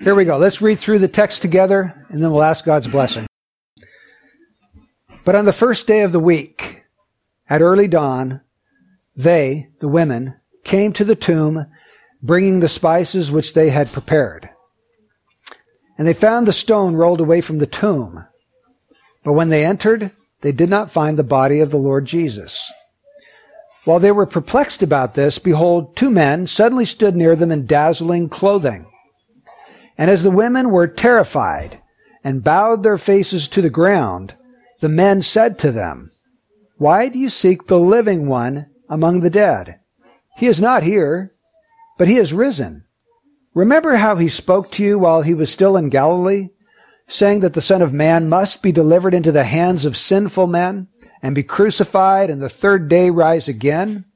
Here we go. Let's read through the text together and then we'll ask God's blessing. But on the first day of the week, at early dawn, they, the women, came to the tomb bringing the spices which they had prepared. And they found the stone rolled away from the tomb. But when they entered, they did not find the body of the Lord Jesus. While they were perplexed about this, behold, two men suddenly stood near them in dazzling clothing. And as the women were terrified and bowed their faces to the ground, the men said to them, Why do you seek the living one among the dead? He is not here, but he has risen. Remember how he spoke to you while he was still in Galilee, saying that the Son of Man must be delivered into the hands of sinful men and be crucified and the third day rise again?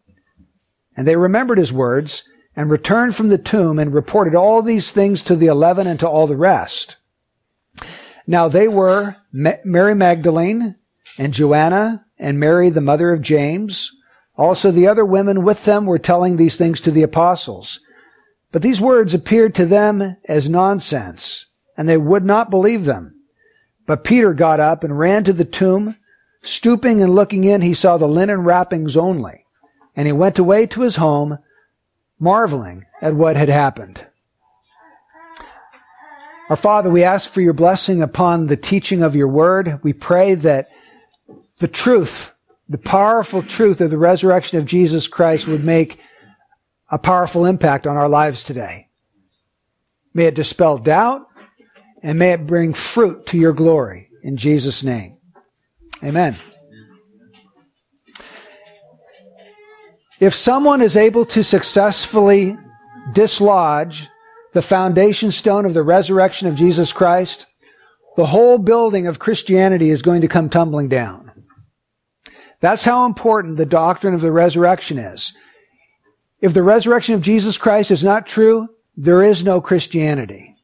And they remembered his words and returned from the tomb and reported all these things to the eleven and to all the rest. Now they were Mary Magdalene and Joanna and Mary, the mother of James. Also the other women with them were telling these things to the apostles. But these words appeared to them as nonsense, and they would not believe them. But Peter got up and ran to the tomb. Stooping and looking in, he saw the linen wrappings only. And he went away to his home, marveling at what had happened. Our Father, we ask for your blessing upon the teaching of your word. We pray that the truth, the powerful truth of the resurrection of Jesus Christ would make a powerful impact on our lives today. May it dispel doubt and may it bring fruit to your glory in Jesus' name. Amen. If someone is able to successfully dislodge the foundation stone of the resurrection of Jesus Christ, the whole building of Christianity is going to come tumbling down. That's how important the doctrine of the resurrection is. If the resurrection of Jesus Christ is not true, there is no Christianity.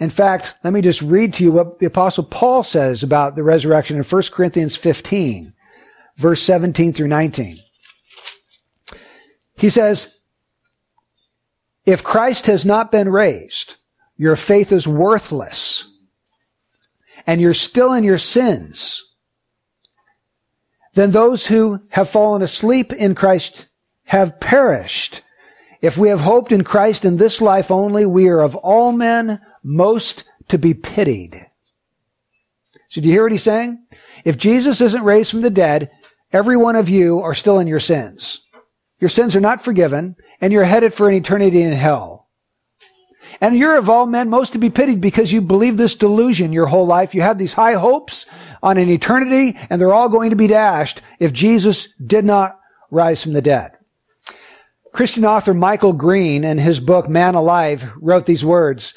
In fact, let me just read to you what the apostle Paul says about the resurrection in 1 Corinthians 15, verse 17 through 19. He says, if Christ has not been raised, your faith is worthless and you're still in your sins. Then those who have fallen asleep in Christ have perished. If we have hoped in Christ in this life only, we are of all men most to be pitied. So do you hear what he's saying? If Jesus isn't raised from the dead, every one of you are still in your sins. Your sins are not forgiven, and you're headed for an eternity in hell. And you're of all men most to be pitied because you believe this delusion your whole life. You have these high hopes on an eternity, and they're all going to be dashed if Jesus did not rise from the dead. Christian author Michael Green, in his book Man Alive, wrote these words.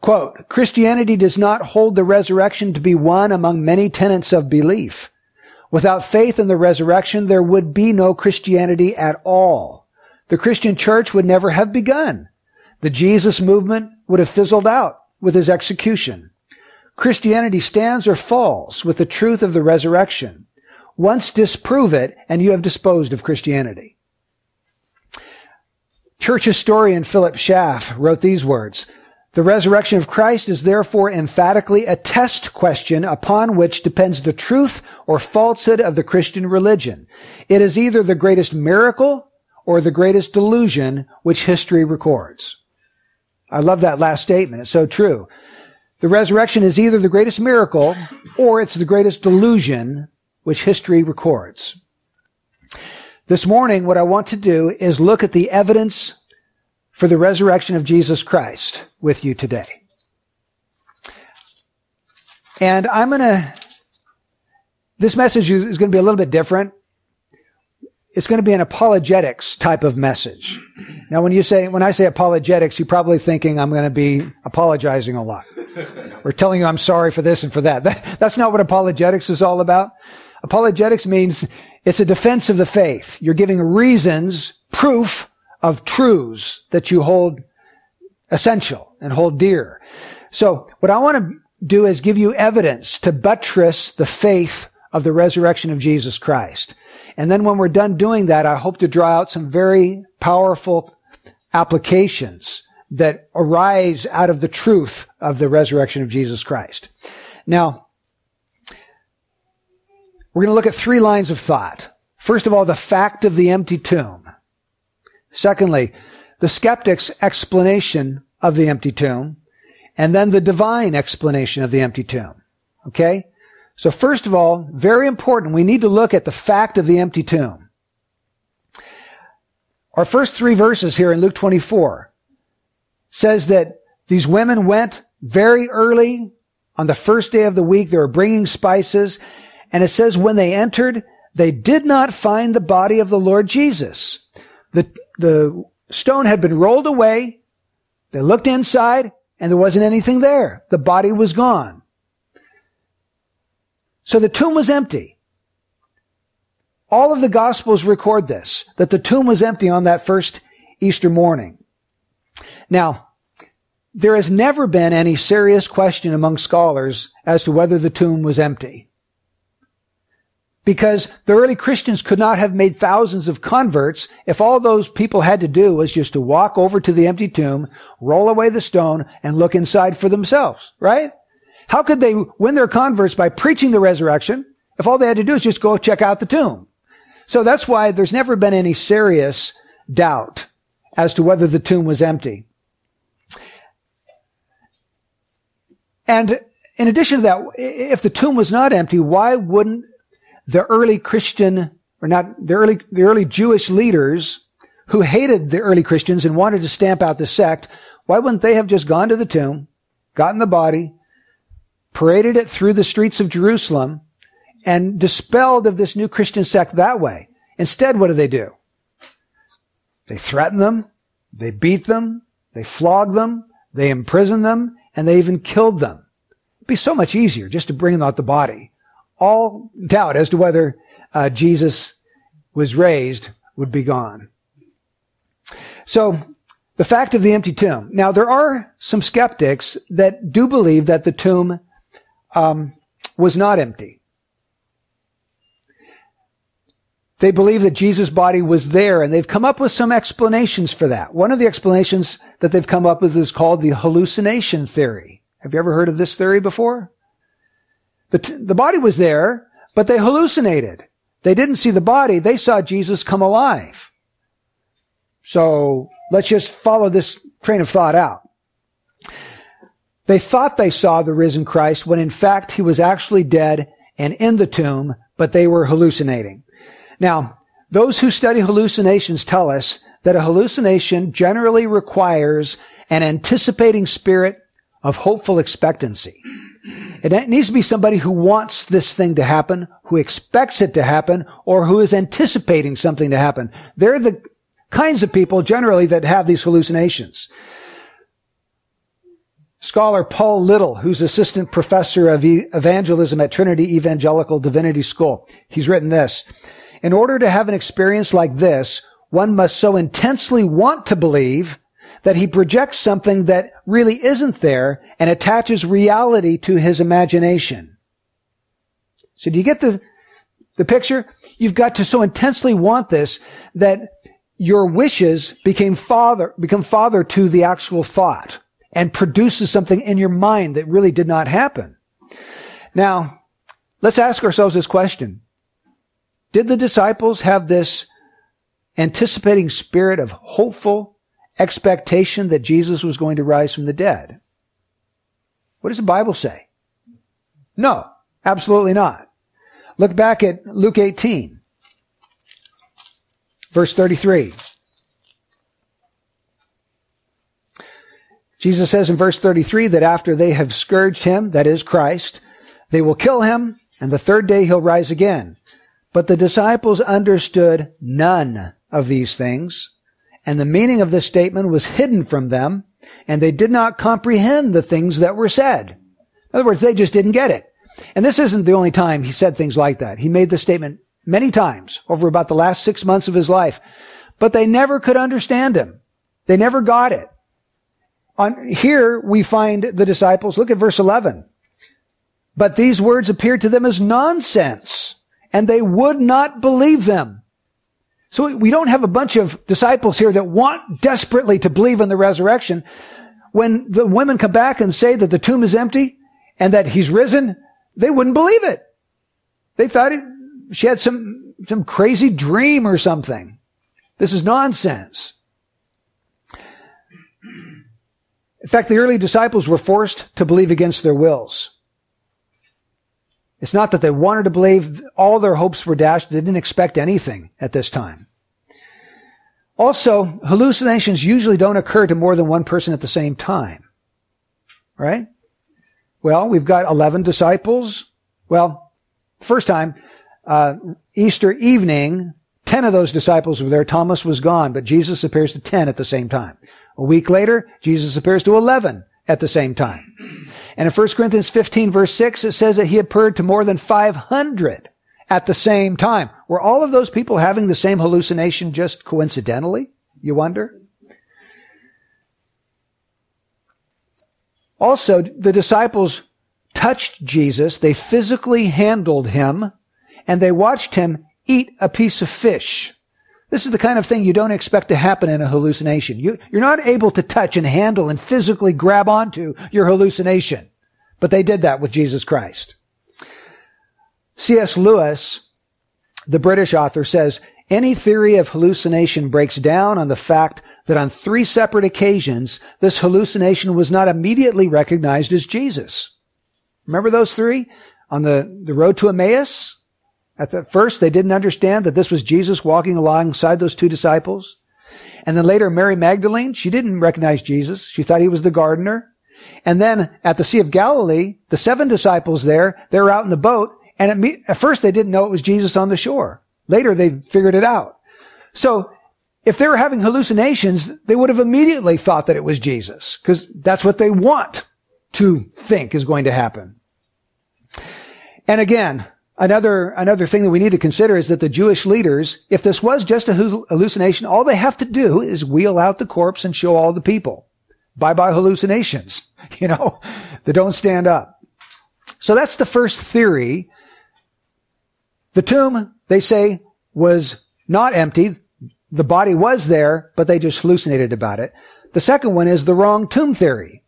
Quote, Christianity does not hold the resurrection to be one among many tenets of belief. Without faith in the resurrection, there would be no Christianity at all. The Christian church would never have begun. The Jesus movement would have fizzled out with his execution. Christianity stands or falls with the truth of the resurrection. Once disprove it and you have disposed of Christianity. Church historian Philip Schaff wrote these words. The resurrection of Christ is therefore emphatically a test question upon which depends the truth or falsehood of the Christian religion. It is either the greatest miracle or the greatest delusion which history records. I love that last statement. It's so true. The resurrection is either the greatest miracle or it's the greatest delusion which history records. This morning, what I want to do is look at the evidence for the resurrection of Jesus Christ with you today. And I'm going to, this message is going to be a little bit different. It's going to be an apologetics type of message. Now, when you say, when I say apologetics, you're probably thinking I'm going to be apologizing a lot or telling you I'm sorry for this and for that. that. That's not what apologetics is all about. Apologetics means it's a defense of the faith. You're giving reasons, proof of truths that you hold essential and hold dear. So what I want to do is give you evidence to buttress the faith of the resurrection of Jesus Christ. And then when we're done doing that, I hope to draw out some very powerful applications that arise out of the truth of the resurrection of Jesus Christ. Now, we're going to look at three lines of thought. First of all, the fact of the empty tomb. Secondly, the skeptic's explanation of the empty tomb. And then the divine explanation of the empty tomb. Okay? So first of all, very important, we need to look at the fact of the empty tomb. Our first three verses here in Luke 24 says that these women went very early on the first day of the week. They were bringing spices. And it says when they entered, they did not find the body of the Lord Jesus. The, the stone had been rolled away. They looked inside and there wasn't anything there. The body was gone. So the tomb was empty. All of the gospels record this, that the tomb was empty on that first Easter morning. Now, there has never been any serious question among scholars as to whether the tomb was empty. Because the early Christians could not have made thousands of converts if all those people had to do was just to walk over to the empty tomb, roll away the stone, and look inside for themselves, right? How could they win their converts by preaching the resurrection if all they had to do is just go check out the tomb? So that's why there's never been any serious doubt as to whether the tomb was empty. And in addition to that, if the tomb was not empty, why wouldn't the early Christian, or not, the early, the early Jewish leaders who hated the early Christians and wanted to stamp out the sect, why wouldn't they have just gone to the tomb, gotten the body, paraded it through the streets of Jerusalem, and dispelled of this new Christian sect that way? Instead, what do they do? They threaten them, they beat them, they flog them, they imprison them, and they even killed them. It'd be so much easier just to bring out the body all doubt as to whether uh, Jesus was raised would be gone. So, the fact of the empty tomb. Now, there are some skeptics that do believe that the tomb um, was not empty. They believe that Jesus' body was there, and they've come up with some explanations for that. One of the explanations that they've come up with is called the hallucination theory. Have you ever heard of this theory before? The, t- the body was there, but they hallucinated. They didn't see the body. They saw Jesus come alive. So let's just follow this train of thought out. They thought they saw the risen Christ when in fact he was actually dead and in the tomb, but they were hallucinating. Now, those who study hallucinations tell us that a hallucination generally requires an anticipating spirit of hopeful expectancy. It needs to be somebody who wants this thing to happen, who expects it to happen, or who is anticipating something to happen. They're the kinds of people generally that have these hallucinations. Scholar Paul Little, who's assistant professor of evangelism at Trinity Evangelical Divinity School, he's written this. In order to have an experience like this, one must so intensely want to believe that he projects something that really isn't there and attaches reality to his imagination. So do you get the, the picture? You've got to so intensely want this that your wishes became father, become father to the actual thought and produces something in your mind that really did not happen. Now, let's ask ourselves this question. Did the disciples have this anticipating spirit of hopeful expectation that Jesus was going to rise from the dead. What does the Bible say? No, absolutely not. Look back at Luke 18, verse 33. Jesus says in verse 33 that after they have scourged him, that is Christ, they will kill him, and the third day he'll rise again. But the disciples understood none of these things, and the meaning of this statement was hidden from them, and they did not comprehend the things that were said. In other words, they just didn't get it. And this isn't the only time he said things like that. He made this statement many times over about the last six months of his life, but they never could understand him. They never got it. On, here we find the disciples, look at verse 11. But these words appeared to them as nonsense, and they would not believe them. So we don't have a bunch of disciples here that want desperately to believe in the resurrection. When the women come back and say that the tomb is empty and that he's risen, they wouldn't believe it. They thought it, she had some, some crazy dream or something. This is nonsense. In fact, the early disciples were forced to believe against their wills. It's not that they wanted to believe, all their hopes were dashed. They didn't expect anything at this time. Also, hallucinations usually don't occur to more than one person at the same time. Right? Well, we've got 11 disciples. Well, first time, uh, Easter evening, 10 of those disciples were there. Thomas was gone, but Jesus appears to 10 at the same time. A week later, Jesus appears to 11 at the same time. And in 1 Corinthians 15 verse 6, it says that he appeared to more than 500 at the same time. Were all of those people having the same hallucination just coincidentally? You wonder? Also, the disciples touched Jesus, they physically handled him, and they watched him eat a piece of fish. This is the kind of thing you don't expect to happen in a hallucination. You, you're not able to touch and handle and physically grab onto your hallucination. But they did that with Jesus Christ. C.S. Lewis, the British author, says, any theory of hallucination breaks down on the fact that on three separate occasions, this hallucination was not immediately recognized as Jesus. Remember those three? On the, the road to Emmaus? At the first, they didn't understand that this was Jesus walking alongside those two disciples. And then later, Mary Magdalene, she didn't recognize Jesus. She thought he was the gardener. And then at the Sea of Galilee, the seven disciples there, they were out in the boat. And at first, they didn't know it was Jesus on the shore. Later, they figured it out. So if they were having hallucinations, they would have immediately thought that it was Jesus because that's what they want to think is going to happen. And again, another, another thing that we need to consider is that the Jewish leaders, if this was just a hallucination, all they have to do is wheel out the corpse and show all the people. Bye bye hallucinations, you know, that don't stand up. So that's the first theory. The tomb, they say, was not empty. The body was there, but they just hallucinated about it. The second one is the wrong tomb theory.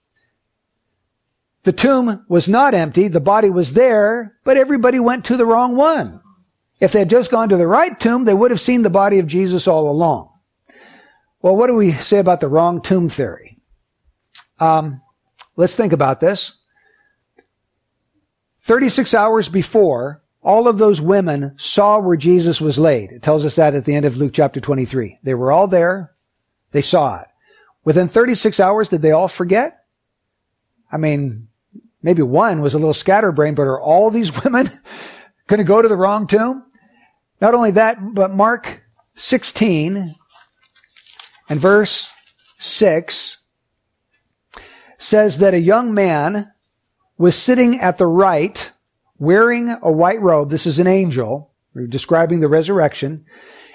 The tomb was not empty. The body was there, but everybody went to the wrong one. If they had just gone to the right tomb, they would have seen the body of Jesus all along. Well, what do we say about the wrong tomb theory? Um, let's think about this. 36 hours before, all of those women saw where Jesus was laid. It tells us that at the end of Luke chapter 23. They were all there. They saw it. Within 36 hours, did they all forget? I mean, maybe one was a little scatterbrained, but are all these women going to go to the wrong tomb? Not only that, but Mark 16 and verse 6 says that a young man was sitting at the right wearing a white robe. This is an angel describing the resurrection.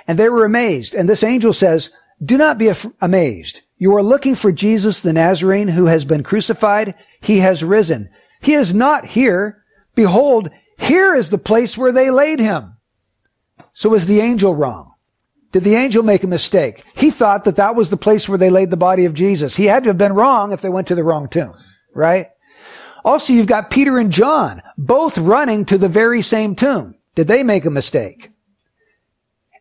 And they were amazed. And this angel says, do not be af- amazed. You are looking for Jesus the Nazarene who has been crucified. He has risen. He is not here. Behold, here is the place where they laid him. So is the angel wrong? Did the angel make a mistake? He thought that that was the place where they laid the body of Jesus. He had to have been wrong if they went to the wrong tomb, right? Also, you've got Peter and John, both running to the very same tomb. Did they make a mistake?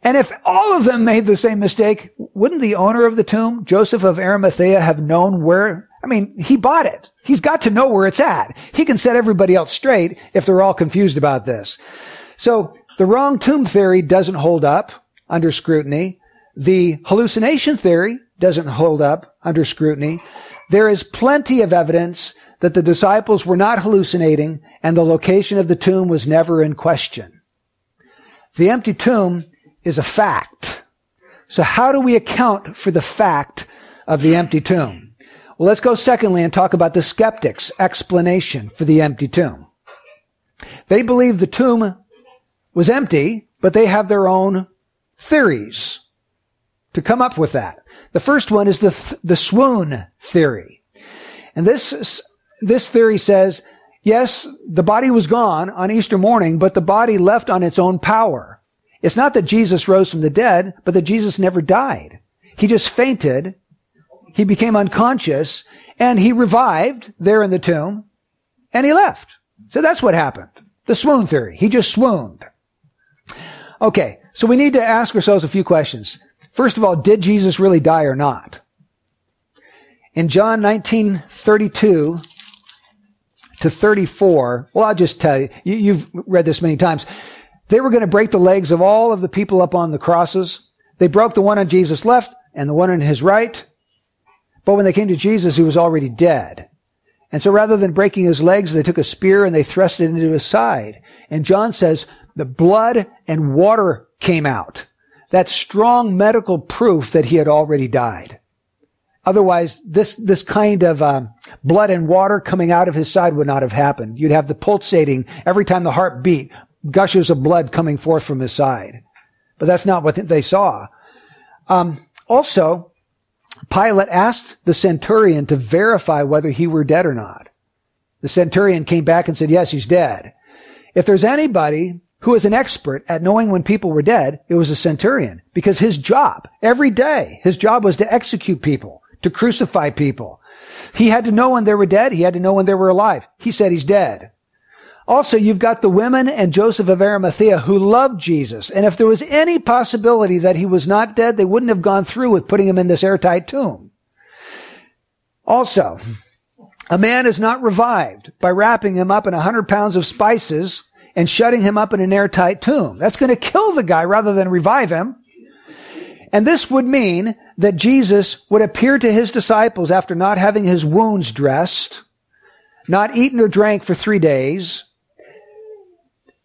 And if all of them made the same mistake, wouldn't the owner of the tomb, Joseph of Arimathea, have known where, I mean, he bought it. He's got to know where it's at. He can set everybody else straight if they're all confused about this. So the wrong tomb theory doesn't hold up under scrutiny. The hallucination theory doesn't hold up under scrutiny. There is plenty of evidence that the disciples were not hallucinating and the location of the tomb was never in question. The empty tomb is a fact. So how do we account for the fact of the empty tomb? Well, let's go secondly and talk about the skeptics' explanation for the empty tomb. They believe the tomb was empty, but they have their own theories to come up with that. The first one is the, the swoon theory. And this this theory says, yes, the body was gone on Easter morning, but the body left on its own power. It's not that Jesus rose from the dead, but that Jesus never died. He just fainted. He became unconscious and he revived there in the tomb and he left. So that's what happened. The swoon theory. He just swooned. Okay. So we need to ask ourselves a few questions. First of all, did Jesus really die or not? In John 1932 to 34, well, I'll just tell you, you have read this many times. They were going to break the legs of all of the people up on the crosses. They broke the one on Jesus' left and the one on his right. But when they came to Jesus, he was already dead. And so rather than breaking his legs, they took a spear and they thrust it into his side. And John says the blood and water came out. That's strong medical proof that he had already died. Otherwise, this, this kind of um, blood and water coming out of his side would not have happened. You'd have the pulsating every time the heart beat, gushes of blood coming forth from his side. But that's not what they saw. Um, also, Pilate asked the centurion to verify whether he were dead or not. The centurion came back and said, yes, he's dead. If there's anybody who was an expert at knowing when people were dead, it was a centurion because his job every day, his job was to execute people, to crucify people. He had to know when they were dead. He had to know when they were alive. He said he's dead. Also, you've got the women and Joseph of Arimathea who loved Jesus. And if there was any possibility that he was not dead, they wouldn't have gone through with putting him in this airtight tomb. Also, a man is not revived by wrapping him up in a hundred pounds of spices and shutting him up in an airtight tomb. That's going to kill the guy rather than revive him. And this would mean that Jesus would appear to his disciples after not having his wounds dressed, not eaten or drank for three days,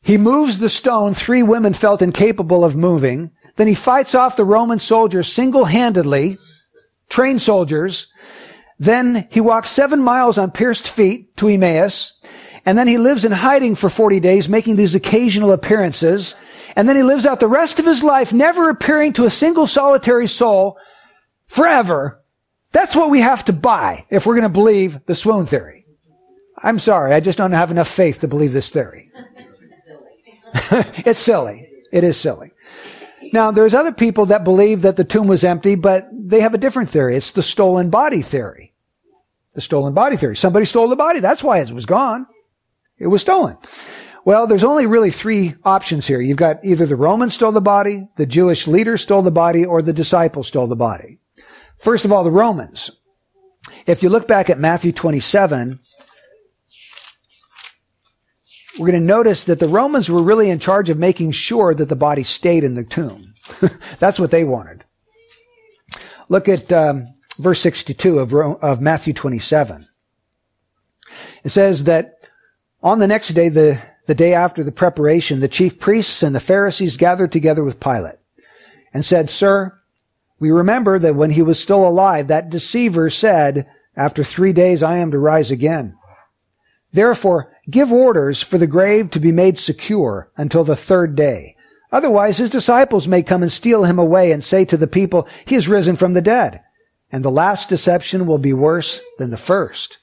he moves the stone three women felt incapable of moving. Then he fights off the Roman soldiers single-handedly, trained soldiers. Then he walks seven miles on pierced feet to Emmaus. And then he lives in hiding for 40 days, making these occasional appearances. And then he lives out the rest of his life, never appearing to a single solitary soul forever. That's what we have to buy if we're going to believe the swoon theory. I'm sorry. I just don't have enough faith to believe this theory. it's silly. It is silly. Now, there's other people that believe that the tomb was empty, but they have a different theory. It's the stolen body theory. The stolen body theory. Somebody stole the body. That's why it was gone. It was stolen. Well, there's only really three options here. You've got either the Romans stole the body, the Jewish leaders stole the body, or the disciples stole the body. First of all, the Romans. If you look back at Matthew 27, we're going to notice that the Romans were really in charge of making sure that the body stayed in the tomb. That's what they wanted. Look at um, verse 62 of, of Matthew 27. It says that on the next day, the, the day after the preparation, the chief priests and the Pharisees gathered together with Pilate and said, Sir, we remember that when he was still alive, that deceiver said, after three days I am to rise again. Therefore, give orders for the grave to be made secure until the third day. Otherwise, his disciples may come and steal him away and say to the people, he is risen from the dead. And the last deception will be worse than the first.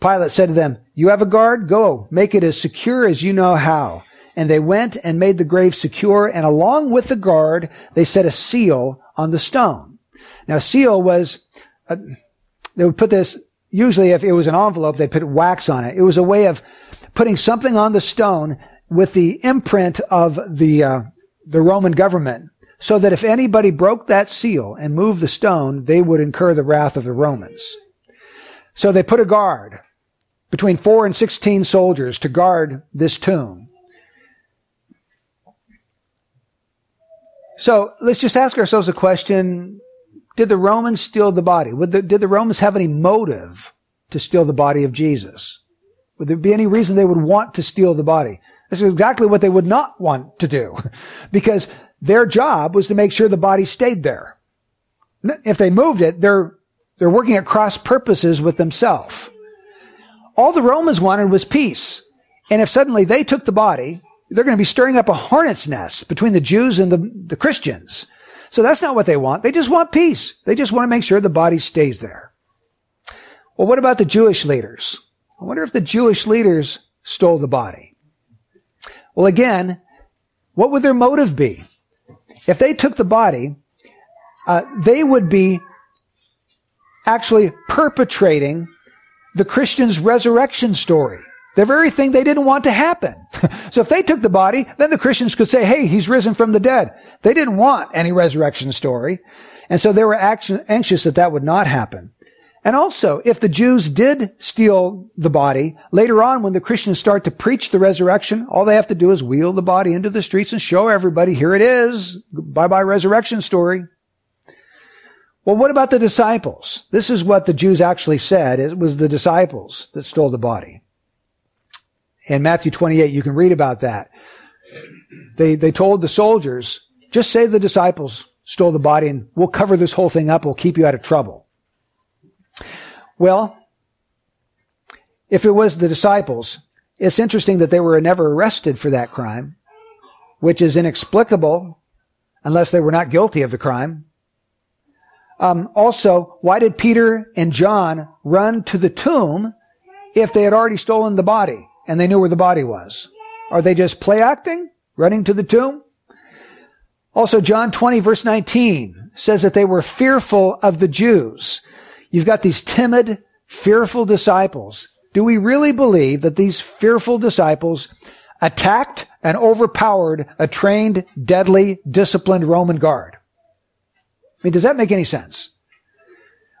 Pilate said to them, you have a guard? Go, make it as secure as you know how. And they went and made the grave secure, and along with the guard, they set a seal on the stone. Now, seal was, uh, they would put this usually if it was an envelope, they put wax on it. It was a way of putting something on the stone with the imprint of the, uh, the Roman government so that if anybody broke that seal and moved the stone, they would incur the wrath of the Romans. So they put a guard between four and 16 soldiers to guard this tomb. So let's just ask ourselves a question. Did the Romans steal the body? The, did the Romans have any motive to steal the body of Jesus? Would there be any reason they would want to steal the body? This is exactly what they would not want to do because their job was to make sure the body stayed there. If they moved it, they're, they're working at cross purposes with themselves. All the Romans wanted was peace. And if suddenly they took the body, they're going to be stirring up a hornet's nest between the Jews and the, the Christians. So that's not what they want. They just want peace. They just want to make sure the body stays there. Well, what about the Jewish leaders? I wonder if the Jewish leaders stole the body. Well, again, what would their motive be? if they took the body, uh, they would be actually perpetrating the Christian's resurrection story. The very thing they didn't want to happen. so if they took the body, then the Christians could say, hey, he's risen from the dead. They didn't want any resurrection story. And so they were anxious that that would not happen. And also, if the Jews did steal the body, later on when the Christians start to preach the resurrection, all they have to do is wheel the body into the streets and show everybody, here it is. Bye bye resurrection story. Well, what about the disciples? This is what the Jews actually said. It was the disciples that stole the body. In Matthew 28, you can read about that. They, they told the soldiers, just say the disciples stole the body and we'll cover this whole thing up. We'll keep you out of trouble. Well, if it was the disciples, it's interesting that they were never arrested for that crime, which is inexplicable unless they were not guilty of the crime. Um, also, why did Peter and John run to the tomb if they had already stolen the body and they knew where the body was? Are they just play acting, running to the tomb? Also, John 20 verse 19 says that they were fearful of the Jews. You've got these timid, fearful disciples. Do we really believe that these fearful disciples attacked and overpowered a trained, deadly, disciplined Roman guard? I mean, does that make any sense?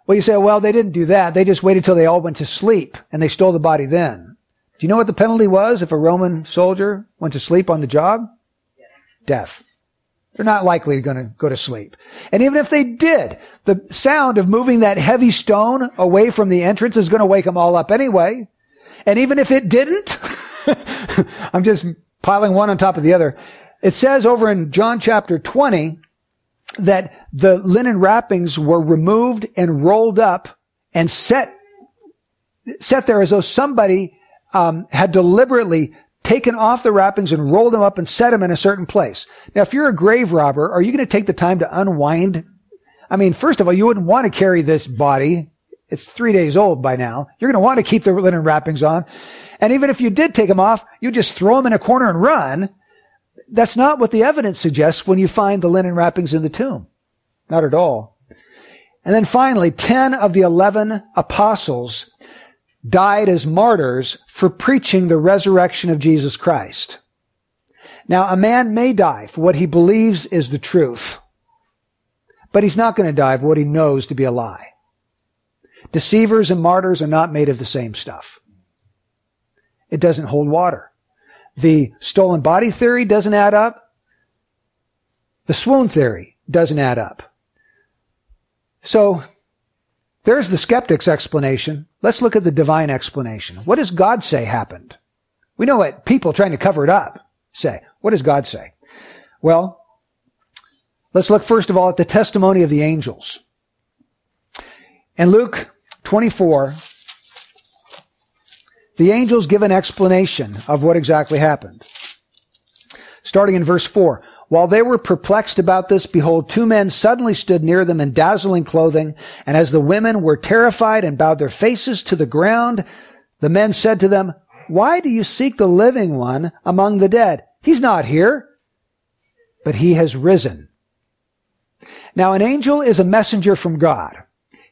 Well, you say, well, they didn't do that. They just waited till they all went to sleep and they stole the body then. Do you know what the penalty was if a Roman soldier went to sleep on the job? Death. They're not likely going to go to sleep. And even if they did, the sound of moving that heavy stone away from the entrance is going to wake them all up anyway. And even if it didn't, I'm just piling one on top of the other. It says over in John chapter 20 that the linen wrappings were removed and rolled up and set, set there as though somebody um, had deliberately taken off the wrappings and rolled them up and set them in a certain place. Now, if you're a grave robber, are you going to take the time to unwind? I mean, first of all, you wouldn't want to carry this body. It's three days old by now. You're going to want to keep the linen wrappings on. And even if you did take them off, you just throw them in a corner and run. That's not what the evidence suggests when you find the linen wrappings in the tomb. Not at all. And then finally, 10 of the 11 apostles died as martyrs for preaching the resurrection of Jesus Christ. Now, a man may die for what he believes is the truth, but he's not going to die for what he knows to be a lie. Deceivers and martyrs are not made of the same stuff. It doesn't hold water. The stolen body theory doesn't add up. The swoon theory doesn't add up. So there's the skeptic's explanation. Let's look at the divine explanation. What does God say happened? We know what people trying to cover it up say. What does God say? Well, let's look first of all at the testimony of the angels. In Luke 24, the angels give an explanation of what exactly happened. Starting in verse 4. While they were perplexed about this, behold, two men suddenly stood near them in dazzling clothing. And as the women were terrified and bowed their faces to the ground, the men said to them, Why do you seek the living one among the dead? He's not here, but he has risen. Now, an angel is a messenger from God.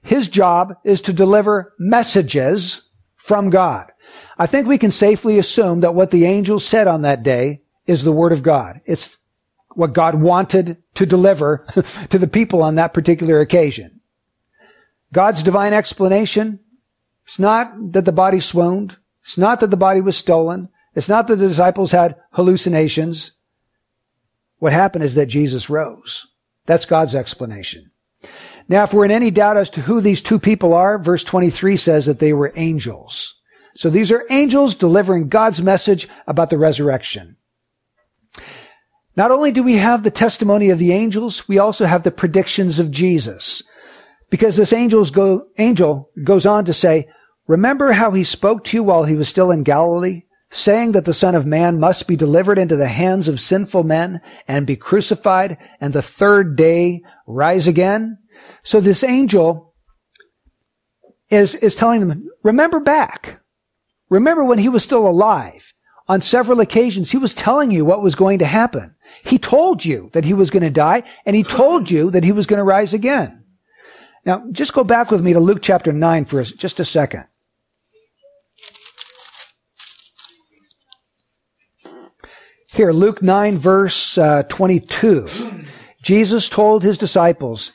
His job is to deliver messages from God. I think we can safely assume that what the angels said on that day is the word of God. It's what God wanted to deliver to the people on that particular occasion. God's divine explanation, it's not that the body swooned. It's not that the body was stolen. It's not that the disciples had hallucinations. What happened is that Jesus rose. That's God's explanation. Now, if we're in any doubt as to who these two people are, verse 23 says that they were angels. So these are angels delivering God's message about the resurrection. Not only do we have the testimony of the angels, we also have the predictions of Jesus. Because this go, angel goes on to say, remember how he spoke to you while he was still in Galilee, saying that the Son of Man must be delivered into the hands of sinful men and be crucified and the third day rise again? So this angel is, is telling them, remember back. Remember when he was still alive. on several occasions, he was telling you what was going to happen. He told you that he was going to die, and he told you that he was going to rise again. Now, just go back with me to Luke chapter 9 for just a second. Here, Luke 9 verse uh, 22. Jesus told his disciples,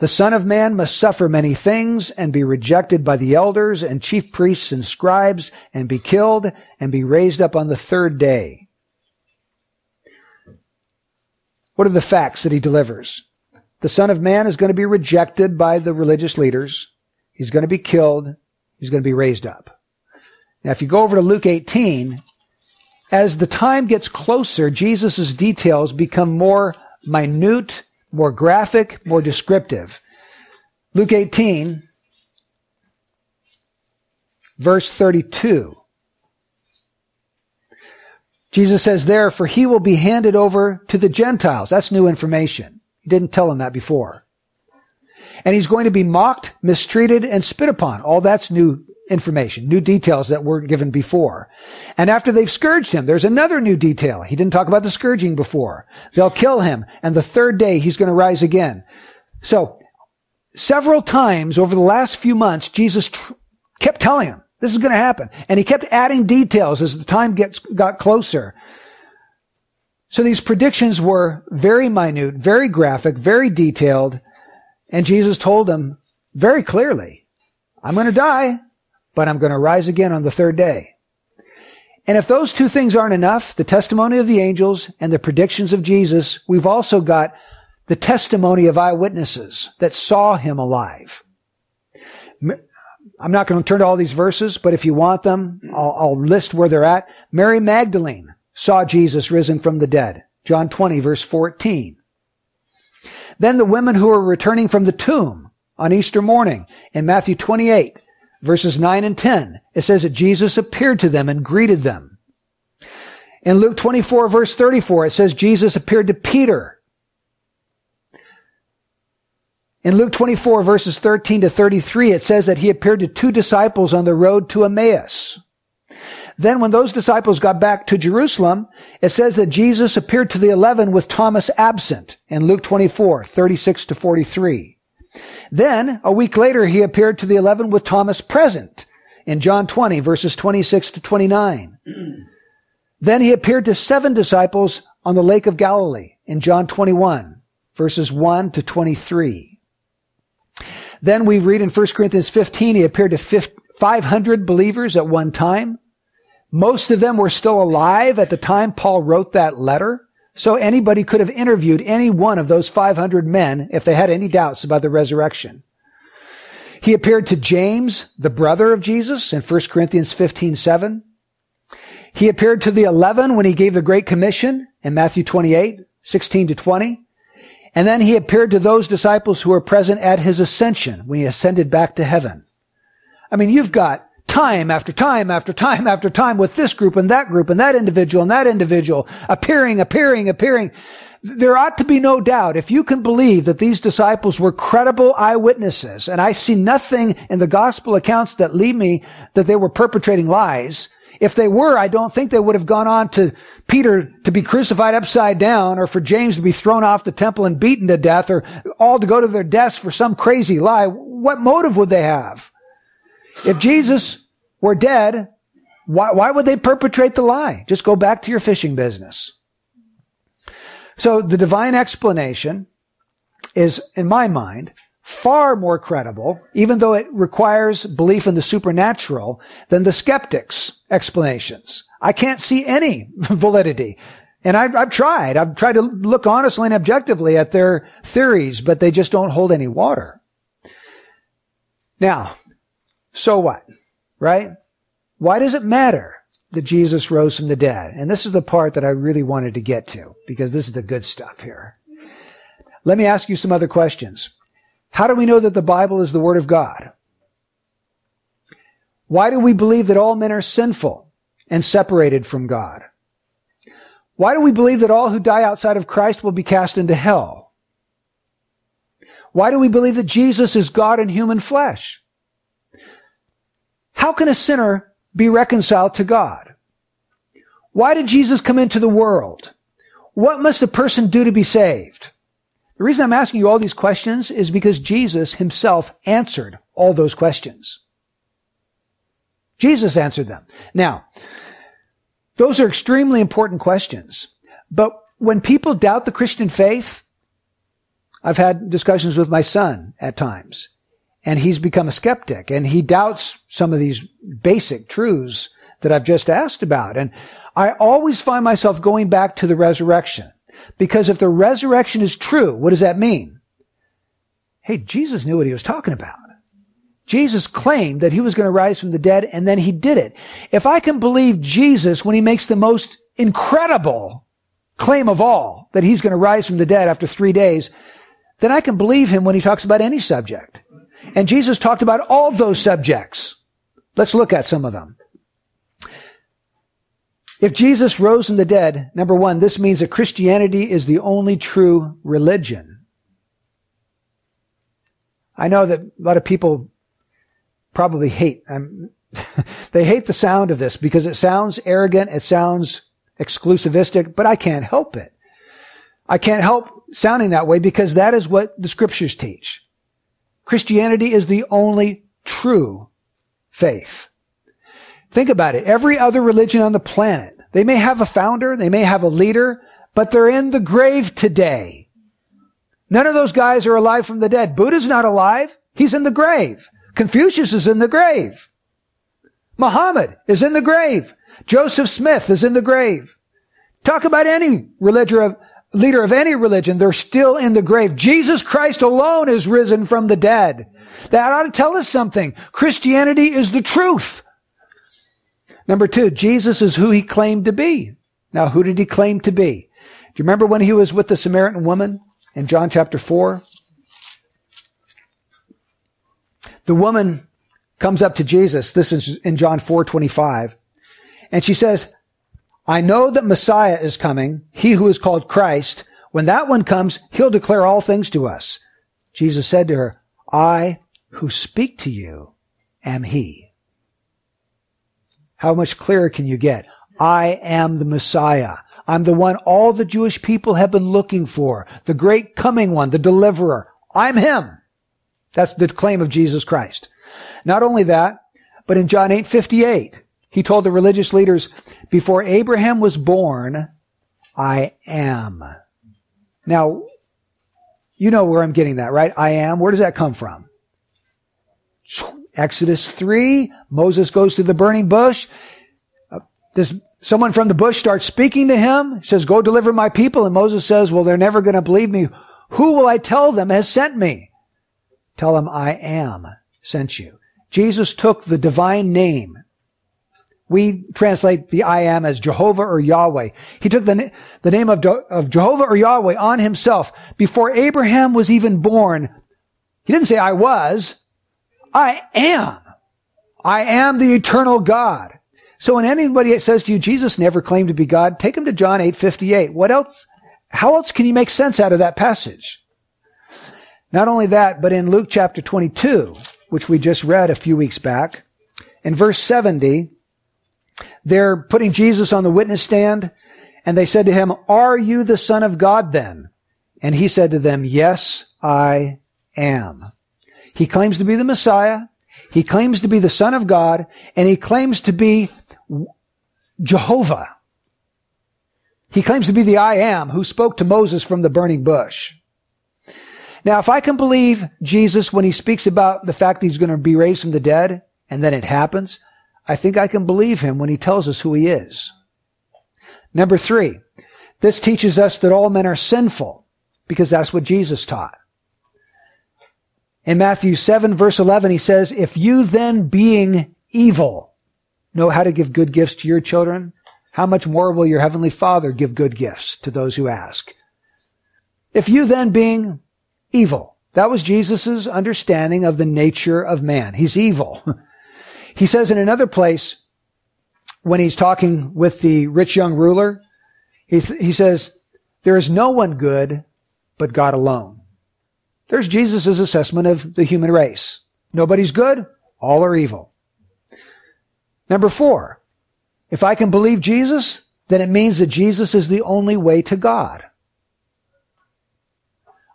the Son of Man must suffer many things and be rejected by the elders and chief priests and scribes and be killed and be raised up on the third day. What are the facts that he delivers? The Son of Man is going to be rejected by the religious leaders. He's going to be killed. He's going to be raised up. Now, if you go over to Luke 18, as the time gets closer, Jesus' details become more minute more graphic, more descriptive. Luke 18, verse 32. Jesus says there, for he will be handed over to the Gentiles. That's new information. He didn't tell them that before. And he's going to be mocked, mistreated, and spit upon. All that's new information, new details that weren't given before. And after they've scourged him, there's another new detail. He didn't talk about the scourging before. They'll kill him, and the third day he's going to rise again. So, several times over the last few months, Jesus tr- kept telling him, this is going to happen. And he kept adding details as the time gets, got closer. So these predictions were very minute, very graphic, very detailed. And Jesus told them very clearly, I'm going to die but I'm going to rise again on the third day. And if those two things aren't enough, the testimony of the angels and the predictions of Jesus, we've also got the testimony of eyewitnesses that saw him alive. I'm not going to turn to all these verses, but if you want them, I'll, I'll list where they're at. Mary Magdalene saw Jesus risen from the dead. John 20 verse 14. Then the women who were returning from the tomb on Easter morning in Matthew 28 verses 9 and 10, it says that Jesus appeared to them and greeted them. In Luke 24 verse 34, it says Jesus appeared to Peter. In Luke 24 verses 13 to 33, it says that he appeared to two disciples on the road to Emmaus. Then when those disciples got back to Jerusalem, it says that Jesus appeared to the eleven with Thomas absent in Luke 24, 36 to 43. Then, a week later, he appeared to the eleven with Thomas present in John 20, verses 26 to 29. then he appeared to seven disciples on the Lake of Galilee in John 21, verses 1 to 23. Then we read in 1 Corinthians 15, he appeared to 500 believers at one time. Most of them were still alive at the time Paul wrote that letter. So anybody could have interviewed any one of those 500 men if they had any doubts about the resurrection. He appeared to James, the brother of Jesus, in 1 Corinthians 15, 7. He appeared to the 11 when he gave the Great Commission in Matthew 28, 16 to 20. And then he appeared to those disciples who were present at his ascension when he ascended back to heaven. I mean, you've got time after time after time after time with this group and that group and that individual and that individual appearing, appearing, appearing. There ought to be no doubt if you can believe that these disciples were credible eyewitnesses, and I see nothing in the gospel accounts that lead me that they were perpetrating lies. If they were, I don't think they would have gone on to Peter to be crucified upside down or for James to be thrown off the temple and beaten to death or all to go to their deaths for some crazy lie. What motive would they have? If Jesus were dead, why, why would they perpetrate the lie? Just go back to your fishing business. So the divine explanation is, in my mind, far more credible, even though it requires belief in the supernatural, than the skeptics' explanations. I can't see any validity. And I've, I've, tried. I've tried to look honestly and objectively at their theories, but they just don't hold any water. Now, so what? Right? Why does it matter that Jesus rose from the dead? And this is the part that I really wanted to get to because this is the good stuff here. Let me ask you some other questions. How do we know that the Bible is the Word of God? Why do we believe that all men are sinful and separated from God? Why do we believe that all who die outside of Christ will be cast into hell? Why do we believe that Jesus is God in human flesh? How can a sinner be reconciled to God? Why did Jesus come into the world? What must a person do to be saved? The reason I'm asking you all these questions is because Jesus himself answered all those questions. Jesus answered them. Now, those are extremely important questions. But when people doubt the Christian faith, I've had discussions with my son at times, and he's become a skeptic, and he doubts some of these basic truths that I've just asked about. And I always find myself going back to the resurrection. Because if the resurrection is true, what does that mean? Hey, Jesus knew what he was talking about. Jesus claimed that he was going to rise from the dead and then he did it. If I can believe Jesus when he makes the most incredible claim of all that he's going to rise from the dead after three days, then I can believe him when he talks about any subject. And Jesus talked about all those subjects. Let's look at some of them. If Jesus rose from the dead, number one, this means that Christianity is the only true religion. I know that a lot of people probably hate, um, they hate the sound of this because it sounds arrogant, it sounds exclusivistic, but I can't help it. I can't help sounding that way because that is what the scriptures teach. Christianity is the only true faith. Think about it. Every other religion on the planet, they may have a founder, they may have a leader, but they're in the grave today. None of those guys are alive from the dead. Buddha's not alive. He's in the grave. Confucius is in the grave. Muhammad is in the grave. Joseph Smith is in the grave. Talk about any religion of, leader of any religion, they're still in the grave. Jesus Christ alone is risen from the dead. That ought to tell us something. Christianity is the truth. Number two, Jesus is who he claimed to be. Now, who did he claim to be? Do you remember when he was with the Samaritan woman in John chapter 4? The woman comes up to Jesus. This is in John 4, 25. And she says, I know that Messiah is coming, he who is called Christ. When that one comes, he'll declare all things to us. Jesus said to her, I who speak to you am he. How much clearer can you get? I am the Messiah. I'm the one all the Jewish people have been looking for. The great coming one, the deliverer. I'm him. That's the claim of Jesus Christ. Not only that, but in John 8, 58, he told the religious leaders, before Abraham was born, I am. Now, you know where I'm getting that, right? I am. Where does that come from? Exodus 3, Moses goes to the burning bush. Uh, this, someone from the bush starts speaking to him, says, go deliver my people. And Moses says, well, they're never going to believe me. Who will I tell them has sent me? Tell them I am sent you. Jesus took the divine name. We translate the I am as Jehovah or Yahweh. He took the, the name of, of Jehovah or Yahweh on himself. Before Abraham was even born, he didn't say I was. I am. I am the eternal God. So when anybody says to you, Jesus never claimed to be God, take him to John 8, 58. What else? How else can you make sense out of that passage? Not only that, but in Luke chapter 22, which we just read a few weeks back, in verse 70, they're putting Jesus on the witness stand, and they said to him, Are you the Son of God then? And he said to them, Yes, I am. He claims to be the Messiah. He claims to be the Son of God, and he claims to be Jehovah. He claims to be the I am who spoke to Moses from the burning bush. Now, if I can believe Jesus when he speaks about the fact that he's going to be raised from the dead and then it happens, I think I can believe him when he tells us who he is. Number three, this teaches us that all men are sinful because that's what Jesus taught. In Matthew 7 verse 11, he says, if you then being evil know how to give good gifts to your children, how much more will your heavenly father give good gifts to those who ask? If you then being evil. That was Jesus' understanding of the nature of man. He's evil. he says in another place, when he's talking with the rich young ruler, he, th- he says, there is no one good but God alone. There's Jesus' assessment of the human race. Nobody's good. All are evil. Number four, if I can believe Jesus, then it means that Jesus is the only way to God.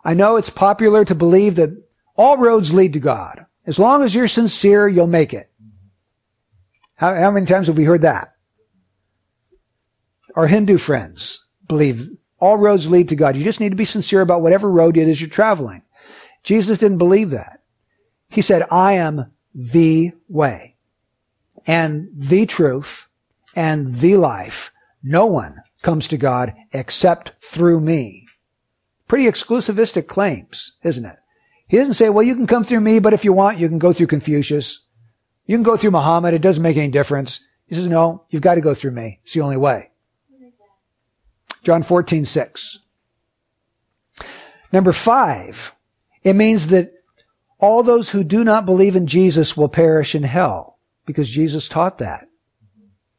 I know it's popular to believe that all roads lead to God. As long as you're sincere, you'll make it. How, how many times have we heard that? Our Hindu friends believe all roads lead to God. You just need to be sincere about whatever road it is you're traveling. Jesus didn't believe that. He said, I am the way and the truth and the life. No one comes to God except through me. Pretty exclusivistic claims, isn't it? He doesn't say, well, you can come through me, but if you want, you can go through Confucius. You can go through Muhammad. It doesn't make any difference. He says, no, you've got to go through me. It's the only way. John 14, 6. Number five, it means that all those who do not believe in Jesus will perish in hell because Jesus taught that.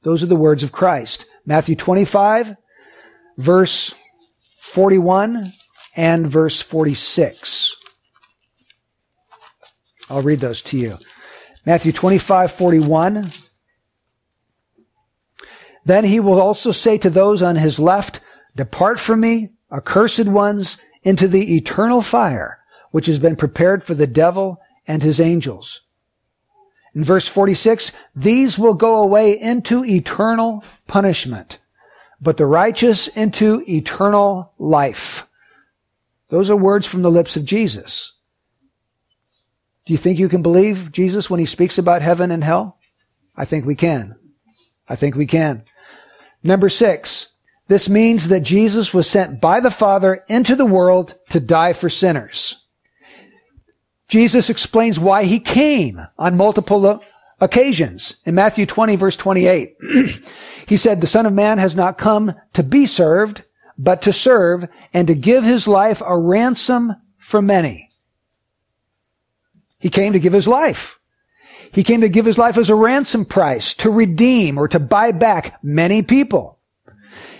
Those are the words of Christ. Matthew 25, verse 41 and verse 46. I'll read those to you. Matthew 25, 41. Then he will also say to those on his left, Depart from me, accursed ones, into the eternal fire, which has been prepared for the devil and his angels. In verse 46, these will go away into eternal punishment, but the righteous into eternal life. Those are words from the lips of Jesus. Do you think you can believe Jesus when he speaks about heaven and hell? I think we can. I think we can. Number six, this means that Jesus was sent by the Father into the world to die for sinners. Jesus explains why he came on multiple occasions. In Matthew 20 verse 28, he said, the Son of Man has not come to be served, but to serve and to give his life a ransom for many. He came to give his life. He came to give his life as a ransom price to redeem or to buy back many people.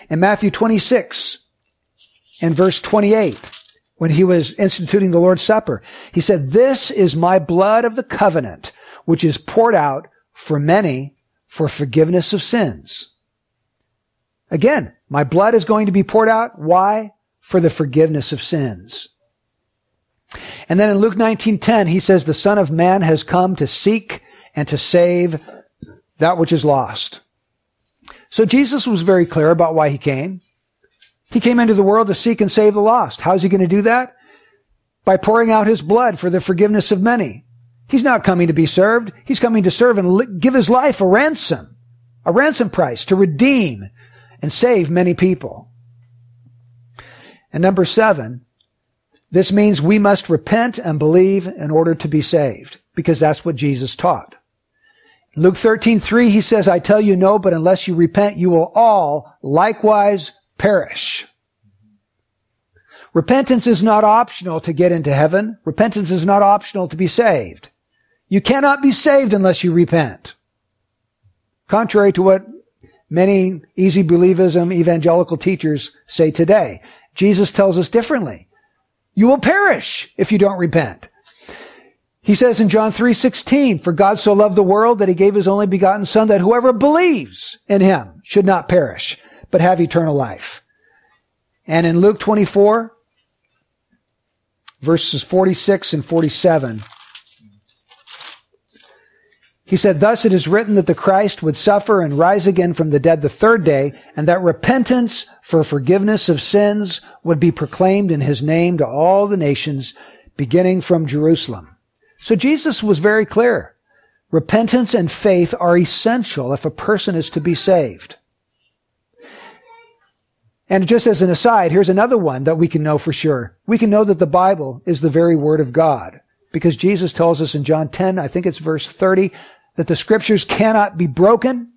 In Matthew 26 and verse 28, when he was instituting the Lord's Supper, he said, this is my blood of the covenant, which is poured out for many for forgiveness of sins. Again, my blood is going to be poured out. Why? For the forgiveness of sins. And then in Luke 19:10 he says the son of man has come to seek and to save that which is lost. So Jesus was very clear about why he came. He came into the world to seek and save the lost. How's he going to do that? By pouring out his blood for the forgiveness of many. He's not coming to be served. He's coming to serve and give his life a ransom, a ransom price to redeem and save many people. And number seven, this means we must repent and believe in order to be saved because that's what Jesus taught. Luke 13, 3, he says, I tell you no, but unless you repent, you will all likewise perish. Repentance is not optional to get into heaven. Repentance is not optional to be saved. You cannot be saved unless you repent. Contrary to what many easy believism evangelical teachers say today. Jesus tells us differently. You will perish if you don't repent. He says in John 3:16, "For God so loved the world that he gave his only begotten son that whoever believes in him should not perish, but have eternal life." And in Luke 24 verses 46 and 47, he said, Thus it is written that the Christ would suffer and rise again from the dead the third day, and that repentance for forgiveness of sins would be proclaimed in his name to all the nations, beginning from Jerusalem. So Jesus was very clear. Repentance and faith are essential if a person is to be saved. And just as an aside, here's another one that we can know for sure. We can know that the Bible is the very Word of God. Because Jesus tells us in John 10, I think it's verse 30, that the scriptures cannot be broken.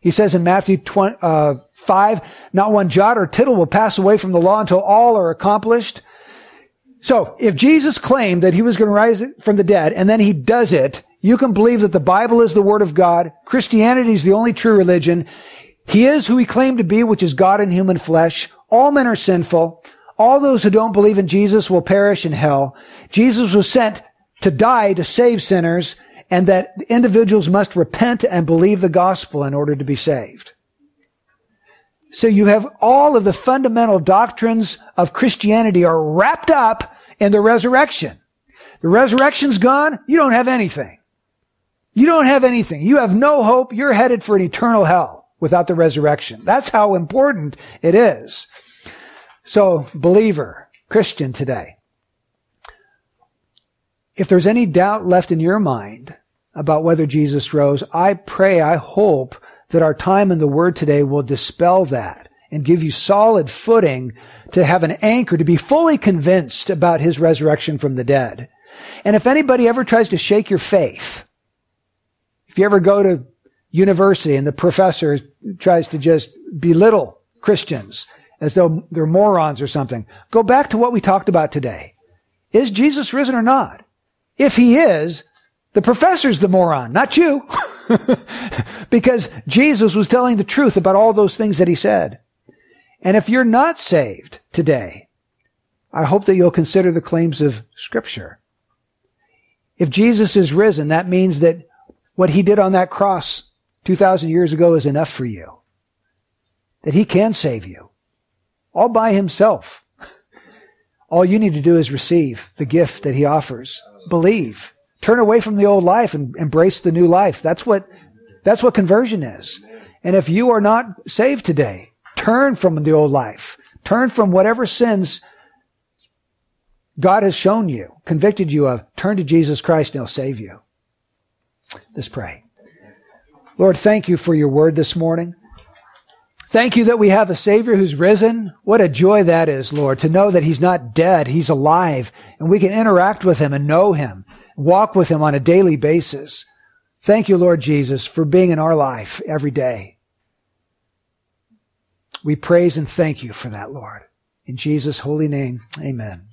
He says in Matthew 20, uh, 5, not one jot or tittle will pass away from the law until all are accomplished. So if Jesus claimed that he was going to rise from the dead and then he does it, you can believe that the Bible is the word of God. Christianity is the only true religion. He is who he claimed to be, which is God in human flesh. All men are sinful. All those who don't believe in Jesus will perish in hell. Jesus was sent to die to save sinners and that individuals must repent and believe the gospel in order to be saved. So you have all of the fundamental doctrines of Christianity are wrapped up in the resurrection. The resurrection's gone, you don't have anything. You don't have anything. You have no hope. You're headed for an eternal hell without the resurrection. That's how important it is. So, believer, Christian today, if there's any doubt left in your mind about whether Jesus rose, I pray, I hope that our time in the Word today will dispel that and give you solid footing to have an anchor, to be fully convinced about His resurrection from the dead. And if anybody ever tries to shake your faith, if you ever go to university and the professor tries to just belittle Christians as though they're morons or something, go back to what we talked about today. Is Jesus risen or not? If he is, the professor's the moron, not you. because Jesus was telling the truth about all those things that he said. And if you're not saved today, I hope that you'll consider the claims of scripture. If Jesus is risen, that means that what he did on that cross 2,000 years ago is enough for you. That he can save you. All by himself. All you need to do is receive the gift that he offers. Believe. Turn away from the old life and embrace the new life. That's what, that's what conversion is. And if you are not saved today, turn from the old life. Turn from whatever sins God has shown you, convicted you of. Turn to Jesus Christ and He'll save you. Let's pray. Lord, thank you for your word this morning. Thank you that we have a Savior who's risen. What a joy that is, Lord, to know that He's not dead. He's alive and we can interact with Him and know Him, walk with Him on a daily basis. Thank you, Lord Jesus, for being in our life every day. We praise and thank you for that, Lord. In Jesus' holy name, amen.